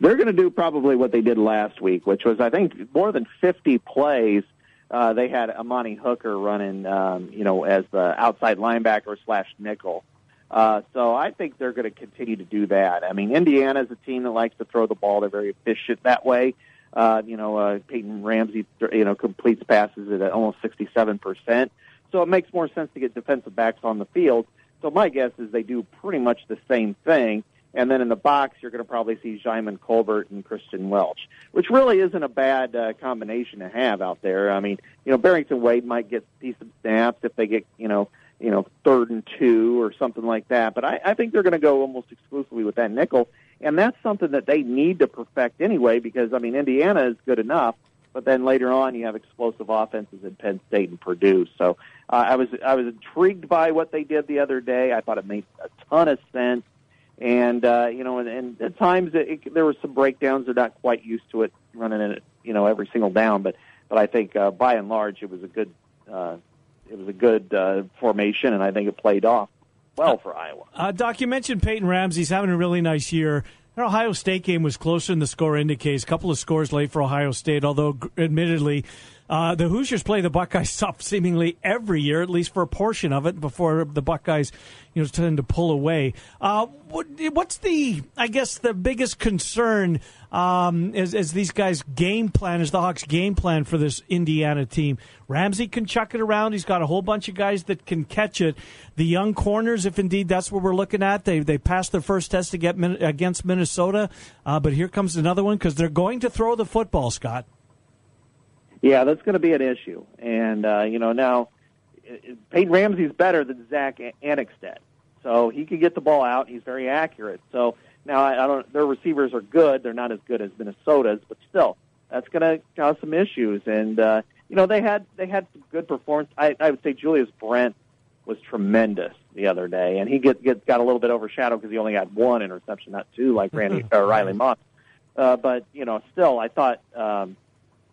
They're going to do probably what they did last week, which was, I think, more than 50 plays. Uh, they had Amani Hooker running, um, you know, as the outside linebacker slash nickel. Uh, so I think they're going to continue to do that. I mean, Indiana is a team that likes to throw the ball. They're very efficient that way. Uh, you know, uh, Peyton Ramsey, you know, completes passes at almost 67%. So it makes more sense to get defensive backs on the field. So my guess is they do pretty much the same thing. And then in the box, you're going to probably see Djimon Colbert and Kristian Welch, which really isn't a bad uh, combination to have out there. I mean, you know, Barrington Wade might get decent snaps if they get, you know, you know, third and two or something like that. But I, I think they're going to go almost exclusively with that nickel, and that's something that they need to perfect anyway. Because I mean, Indiana is good enough, but then later on you have explosive offenses in Penn State and Purdue. So uh, I was I was intrigued by what they did the other day. I thought it made a ton of sense. And uh, you know, and, and at times it, it, there were some breakdowns. They're not quite used to it running it, you know, every single down. But but I think uh, by and large it was a good uh, it was a good uh, formation, and I think it played off well for Iowa. Uh, Doc, you mentioned Peyton Ramsey's having a really nice year. That Ohio State game was closer than the score indicates. A couple of scores late for Ohio State, although admittedly uh, the Hoosiers play the Buckeyes [laughs] seemingly every year, at least for a portion of it, before the Buckeyes, you know, tend to pull away. Uh, what, what's the, I guess, the biggest concern um, as, as these guys game plan, as the Hawks game plan for this Indiana team? Ramsey can chuck it around. He's got a whole bunch of guys that can catch it. The young corners, if indeed that's what we're looking at, they they passed their first test to get against Minnesota, uh, but here comes another one because they're going to throw the football, Scott. Yeah, that's going to be an issue. And, uh, you know, now Peyton Ramsey's better than Zach Annexstad. So he can get the ball out. He's very accurate. So now I, I don't. Their receivers are good. They're not as good as Minnesota's, but still, that's going to cause some issues. And uh, you know they had they had some good performance. I, I would say Julius Brents was tremendous the other day, and he get, get got a little bit overshadowed because he only had one interception, not two, like Randy [laughs] or Riley Moss. Uh, but you know, still, I thought um,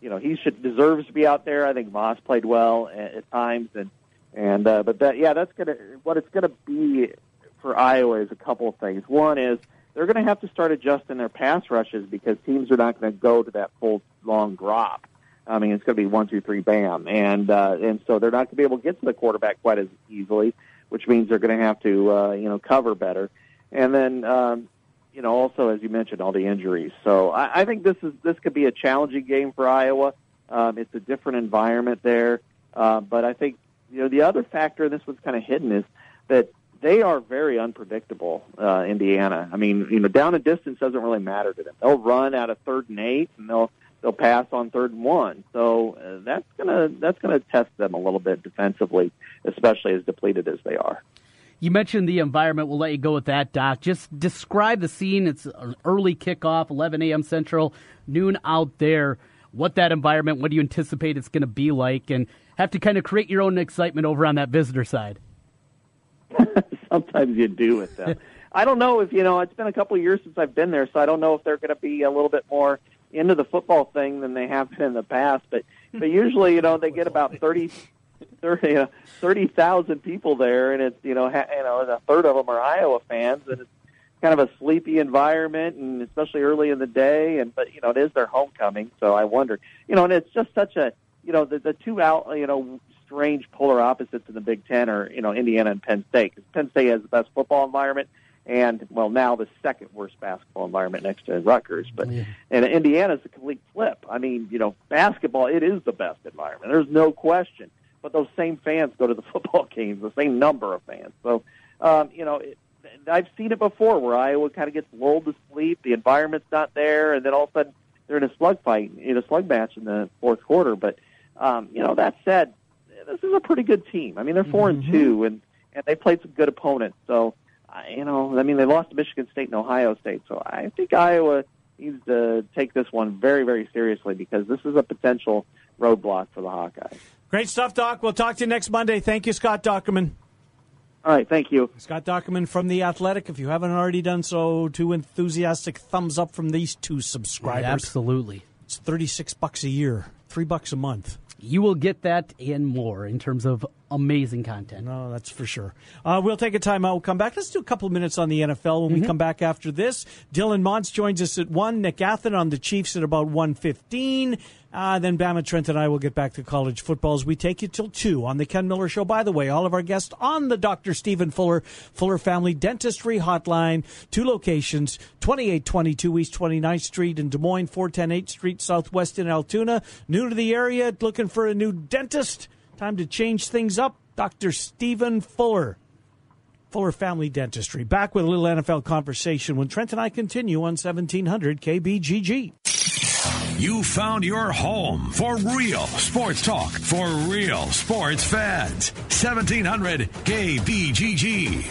you know he should deserves to be out there. I think Moss played well at, at times, and and uh, but that yeah, that's gonna what it's gonna be for Iowa is a couple of things. One is they're going to have to start adjusting their pass rushes because teams are not going to go to that full long drop. I mean, it's going to be one, two, three, bam, and uh, and so they're not going to be able to get to the quarterback quite as easily, which means they're going to have to uh, you know cover better. And then um, you know, also as you mentioned, all the injuries. So I, I think this is this could be a challenging game for Iowa. Um, it's a different environment there, uh, but I think you know the other factor, this was kind of hidden, is that they are very unpredictable. Uh, Indiana. I mean, you know, down and distance doesn't really matter to them. They'll run out of third and eight, and they'll they'll pass on third and one. So uh, that's gonna that's gonna test them a little bit defensively, especially as depleted as they are. You mentioned the environment. We'll let you go with that, Doc. Just describe the scene. It's an early kickoff, 11 a.m. Central, noon out there. What that environment, what do you anticipate it's going to be like? And have to kind of create your own excitement over on that visitor side. [laughs] Sometimes you do with them. I don't know if, you know, it's been a couple of years since I've been there, so I don't know if they're going to be a little bit more into the football thing than they have been in the past. But, but usually, you know, they get about 30, [laughs] 30 uh, 30,000 people there, and it's you know ha, you know a third of them are Iowa fans, and it's kind of a sleepy environment, and especially early in the day. And but you know it is their homecoming, so I wonder, you know, and it's just such a you know the the two out you know strange polar opposites in the Big Ten are you know Indiana and Penn State. Because Penn State has the best football environment, and well now the second worst basketball environment next to Rutgers. But yeah. and Indiana's a complete flip. I mean, you know, basketball it is the best environment. There's no question but those same fans go to the [laughs] football games, the same number of fans. So, um, you know, it, I've seen it before where Iowa kind of gets lulled to sleep, the environment's not there, and then all of a sudden they're in a slug fight, in a slug match in the fourth quarter. But, um, you know, that said, this is a pretty good team. I mean, they're 4 mm-hmm. and two, and and they played some good opponents. So, you know, I mean, they lost to Michigan State and Ohio State. So I think Iowa needs to take this one very, very seriously because this is a potential roadblock for the Hawkeyes. Great stuff, Doc. We'll talk to you next Monday. Thank you, Scott Dochterman. All right, thank you. Scott Dochterman from The Athletic. If you haven't already done so, two enthusiastic thumbs up from these two subscribers. Absolutely. It's 36 bucks a year, 3 bucks a month. You will get that and more in terms of amazing content. No, that's for sure. Uh, we'll take a time out. We'll come back. Let's do a couple of minutes on the NFL when mm-hmm. we come back after this. Dylan Montz joins us at 1. Nick Athan on the Chiefs at about 1.15. Uh, then Bama Trent and I will get back to college football as we take you till 2 on the Ken Miller Show. By the way, all of our guests on the Dr. Stephen Fuller, Fuller Family Dentistry Hotline. Two locations, 2822 East 29th Street in Des Moines, 410 8th Street Southwest in Altoona. New to the area, looking for a new dentist? Time to change things up. Dr. Stephen Fuller. Fuller Family Dentistry. Back with a little NFL conversation when Trent and I continue on 1700 KBGG. You found your home for real sports talk for real sports fans. 1700 KBGG.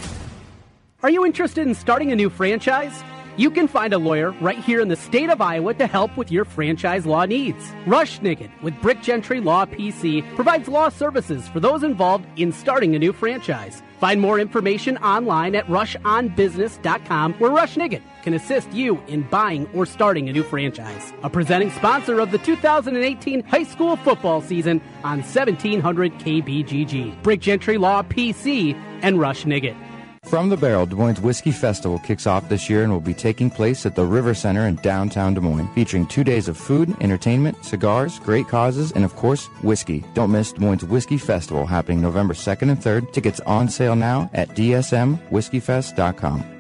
Are you interested in starting a new franchise? You can find a lawyer right here in the state of Iowa to help with your franchise law needs. Rush Nigut with Brick Gentry Law PC provides law services for those involved in starting a new franchise. Find more information online at rushonbusiness.com where Rush Nigut can assist you in buying or starting a new franchise. A presenting sponsor of the 2018 high school football season on 1700 KBGG. Brick Gentry Law PC and Rush Nigut. From the Barrel, Des Moines Whiskey Festival kicks off this year and will be taking place at the River Center in downtown Des Moines, featuring two days of food, entertainment, cigars, great causes, and of course, whiskey. Don't miss Des Moines Whiskey Festival happening November 2nd and 3rd. Tickets on sale now at dsmwhiskeyfest.com.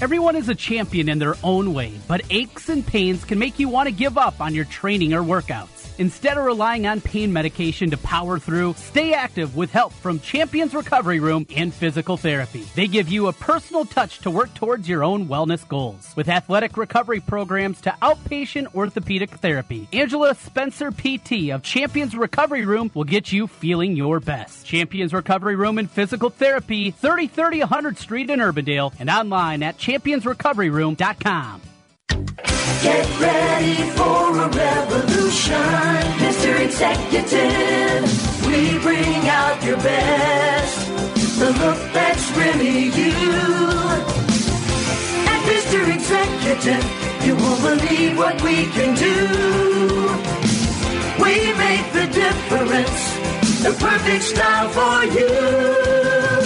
Everyone is a champion in their own way, but aches and pains can make you want to give up on your training or workouts. Instead of relying on pain medication to power through, stay active with help from Champions Recovery Room and Physical Therapy. They give you a personal touch to work towards your own wellness goals. With athletic recovery programs to outpatient orthopedic therapy, Angela Spencer PT of Champions Recovery Room will get you feeling your best. Champions Recovery Room and Physical Therapy, 3030 100th Street in Urbandale, and online at championsrecoveryroom.com. Get ready for a revolution, Mr. Executive. We bring out your best, the look that's really you. Mr. Executive, you won't believe what we can do. We make the difference, the perfect style for you.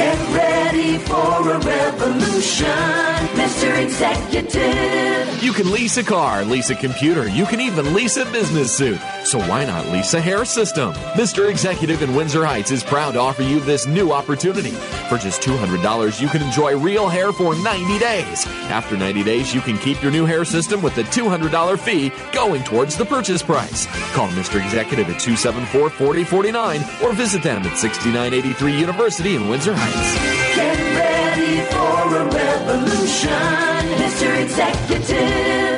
Get ready for a revolution, Mr. Executive. You can lease a car, lease a computer, you can even lease a business suit. So why not lease a hair system? Mr. Executive in Windsor Heights is proud to offer you this new opportunity. For just $200, you can enjoy real hair for 90 days. After 90 days, you can keep your new hair system with the $200 fee going towards the purchase price. Call Mr. Executive at 274 4049 or visit them at 6983 University in Windsor Heights. Get ready for a revolution, Mr. Executive.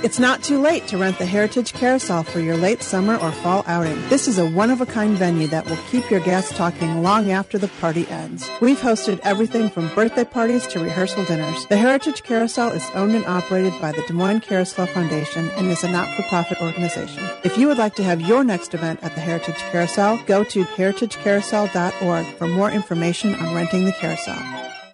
It's not too late to rent the Heritage Carousel for your late summer or fall outing. This is a one of a kind venue that will keep your guests talking long after the party ends. We've hosted everything from birthday parties to rehearsal dinners. The Heritage Carousel is owned and operated by the Des Moines Carousel Foundation and is a not for profit organization. If you would like to have your next event at the Heritage Carousel, go to heritagecarousel.org for more information on renting the carousel.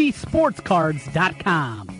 therookiesportscards.com.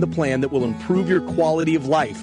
the plan that will improve your quality of life.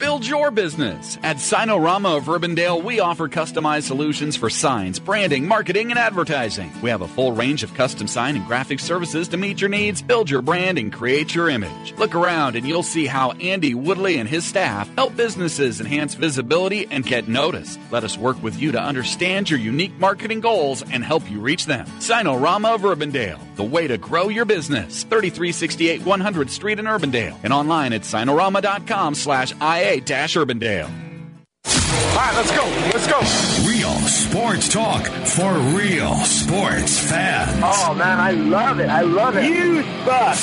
Build your business. At Signarama of Urbandale, we offer customized solutions for signs, branding, marketing, and advertising. We have a full range of custom sign and graphic services to meet your needs, build your brand, and create your image. Look around and you'll see how Andy Woodley and his staff help businesses enhance visibility and get noticed. Let us work with you to understand your unique marketing goals and help you reach them. Signarama of Urbandale, the way to grow your business. 3368 100 Street in Urbandale and online at signarama.com slash IA dash Urbandale. All right, let's go. Let's go. Real sports talk for real sports fans. Oh, man, I love it. I love it. You suck.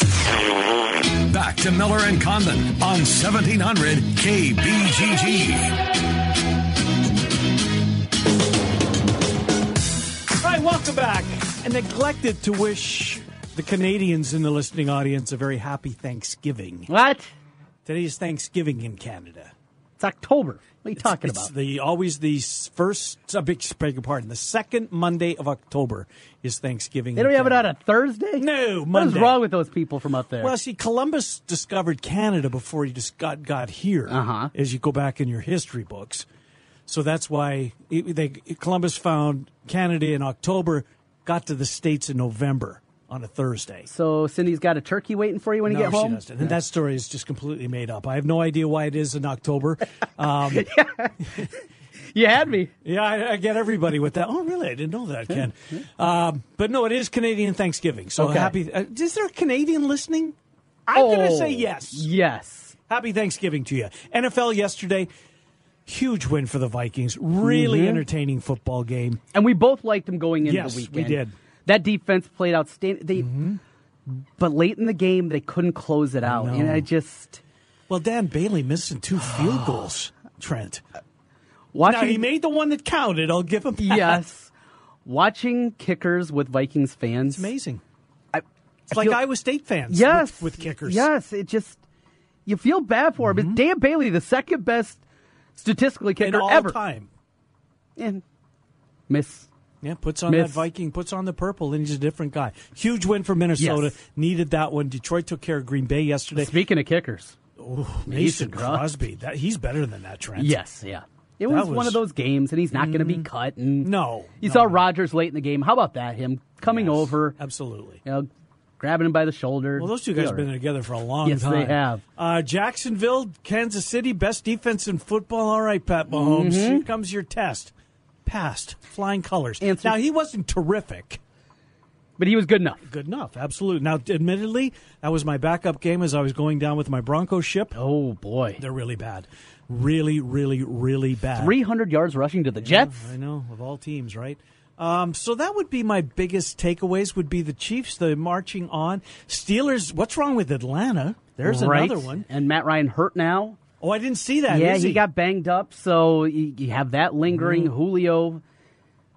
Back to Miller and Condon on 1700 KBGG. All right, welcome back. I neglected to wish the Canadians in the listening audience a very happy Thanksgiving. What? Today is Thanksgiving in Canada. It's October. What are you talking It's about? the always the first. I beg beg your pardon. The second Monday of October is Thanksgiving. They don't have it on a Thursday? No, What is wrong with those people from up there? Well, see, Columbus discovered Canada before he just got got here. Uh-huh. As you go back in your history books, so that's why it, they Columbus found Canada in October, got to the states in November on a Thursday. so Cindy's got a turkey waiting for you when you get home? She doesn't. And that story is just completely made up. I have no idea why it is in October. [laughs] Um, you had me. Yeah, I, I get everybody with that. Oh, really? I didn't know that, Ken. Um, but no, it is Canadian Thanksgiving. So Okay. happy. Uh, is there a Canadian listening? I'm going to Oh, say yes. Yes. Happy Thanksgiving to you. NFL yesterday, huge win for the Vikings. Really Mhm. entertaining football game. And we both liked them going into Yes, the we weekend. did. That defense played outstanding. They, But late in the game, they couldn't close it out. And. I just. Well, Dan Bailey missing two [sighs] field goals, Trent. Watching, now, he made the one that counted. I'll give him that. Yes. Watching kickers with Vikings fans. It's amazing. I, It's like Iowa State fans yes, with, with kickers. Yes, it just you feel bad for him. It's Dan Bailey, the second best statistically Mm-hmm. In kicker all ever. time. And miss. Yeah, puts on that Viking, puts on the purple, and he's a different guy. Huge win for Minnesota. Yes. Needed that one. Detroit took care of Green Bay yesterday. Speaking of kickers, Ooh, Mason Mason Crosby. That, he's better than that, Trent. Yes, yeah. It That was, one of those games, and he's not going to be cut. And No, you no, saw. Rodgers late in the game. How about that? Him coming Yes, over, Absolutely. you know, grabbing him by the shoulder. Well, those two guys have been together for a long Yes, time. they have. Uh, Jacksonville, Kansas City, best defense in football. All right, Pat Mahomes. Mhm. Here comes your test. Passed. Flying colors. Answer- Now, he wasn't terrific. but he was good enough. Good enough, absolutely. Now, admittedly, that was my backup game as I was going down with my Broncos ship. Oh boy, They're really bad. Really, really, really bad. 300 yards rushing to the Jets. I know, of all teams, right? Um, so that would be my biggest takeaways. Would be the Chiefs, the marching on. Steelers. What's wrong with Atlanta? There's Right. another one. And Matt Ryan hurt now. Oh, I didn't see that. yeah, Is he? got banged up, so you, you have that lingering. Mm-hmm. Julio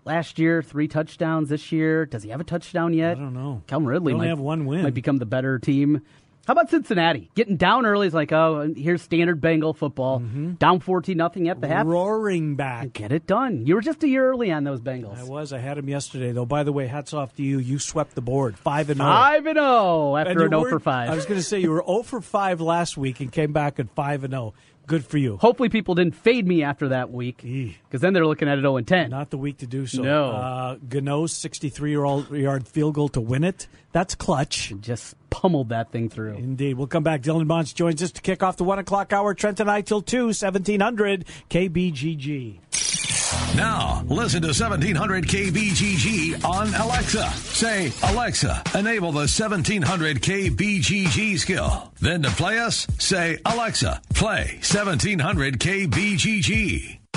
last year, three touchdowns this year. Does he have a touchdown yet? I don't know. Calvin Ridley might have one win. Might become the better team. How about Cincinnati getting down early? Is like, oh, here's standard Bengal football. Mm-hmm. Down fourteen nothing at the half. roaring back. Get it done. You were just a year early on those Bengals. I was. I had them yesterday, though. By the way, hats off to you. You swept the board, five and zero. Five and zero after you an 0 for five. I was going to say you were 0 for 5 last week and came back at 5 and 0. Good for you. Hopefully, people didn't fade me after that week because then they're looking at it 0 and 10. Not the week to do so. No. Uh, Gano's 63 yard field goal to win it. That's clutch. Just pummeled that thing through. Indeed. We'll come back. Dylan Bonds joins us to kick off the 1 o'clock hour. Trent and I till 2, 1700 KBGG. Now, listen to 1700 KBGG on Alexa. Say, Alexa, enable the 1700 KBGG skill. Then to play us, say, Alexa, play 1700 KBGG.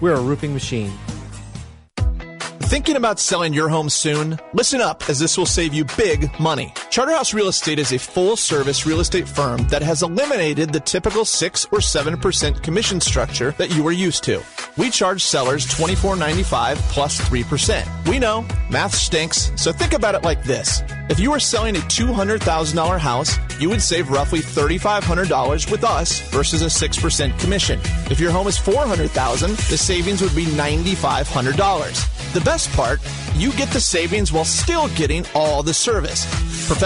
We're a roofing machine. Thinking about selling your home soon? Listen up, as this will save you big money. Charterhouse Real Estate is a full service real estate firm that has eliminated the typical 6 or 7% commission structure that you are used to. We charge sellers $24.95 plus 3%. We know, math stinks, so think about it like this. If you were selling a $200,000 house, you would save roughly $3,500 with us versus a 6% commission. If your home is 400,000, the savings would be $9,500. The best part, you get the savings while still getting all the service. Professional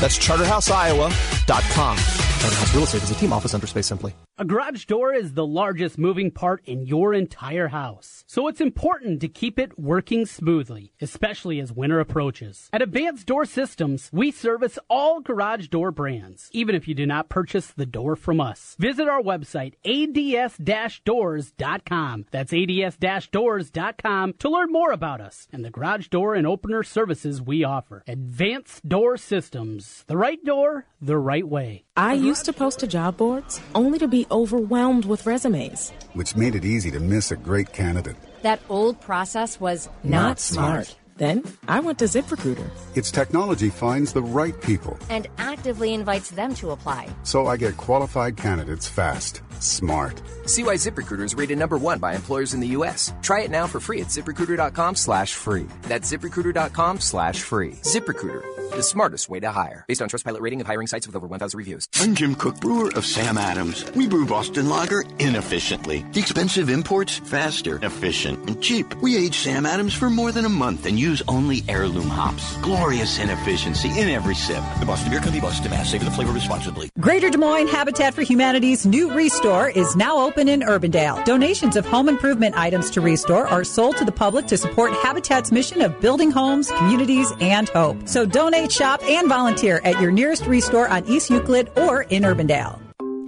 That's charterhouseiowa.com. Charterhouse Real Estate is a team office under Space Simply. A garage door is the largest moving part in your entire house. So it's important to keep it working smoothly, especially as winter approaches. At Advanced Door Systems, we service all garage door brands, even if you do not purchase the door from us. Visit our website, ads-doors.com. That's ads-doors.com to learn more about us and the garage door and opener services we offer. Advanced Door Systems, the right door, the right way. I used to post to job boards only to be overwhelmed with resumes. Which made it easy to miss a great candidate. That old process was not, not smart. smart. Then I went to ZipRecruiter. Its technology finds the right people and actively invites them to apply. So I get qualified candidates fast. Smart. See why ZipRecruiter is rated number one by employers in the U.S. Try it now for free at ziprecruiter.com slash free. That's ziprecruiter.com slash free. ZipRecruiter, the smartest way to hire. Based on Trustpilot rating of hiring sites with over 1,000 reviews. I'm Jim Koch, brewer of Sam Adams. We brew Boston Lager inefficiently. The expensive imports, faster, efficient, and cheap. We age Sam Adams for more than a month and use only heirloom hops. Glorious inefficiency in every sip. The Boston Beer Company, Boston, Mass. Savor the flavor responsibly. Greater Des Moines Habitat for Humanity's new Restore is now open in Urbandale. Donations of home improvement items to Restore are sold to the public to support Habitat's mission of building homes, communities, and hope. So donate, shop, and volunteer at your nearest Restore on East Euclid or in Urbandale.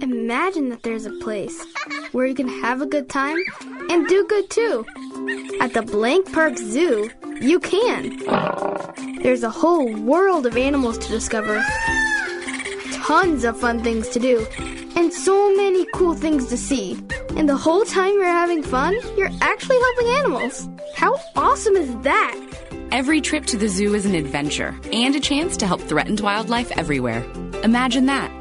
Imagine that there's a place where you can have a good time and do good too. At the Blank Park Zoo, you can. There's a whole world of animals to discover, tons of fun things to do, and so many cool things to see. And the whole time you're having fun, you're actually helping animals. How awesome is that? Every trip to the zoo is an adventure and a chance to help threatened wildlife everywhere. Imagine that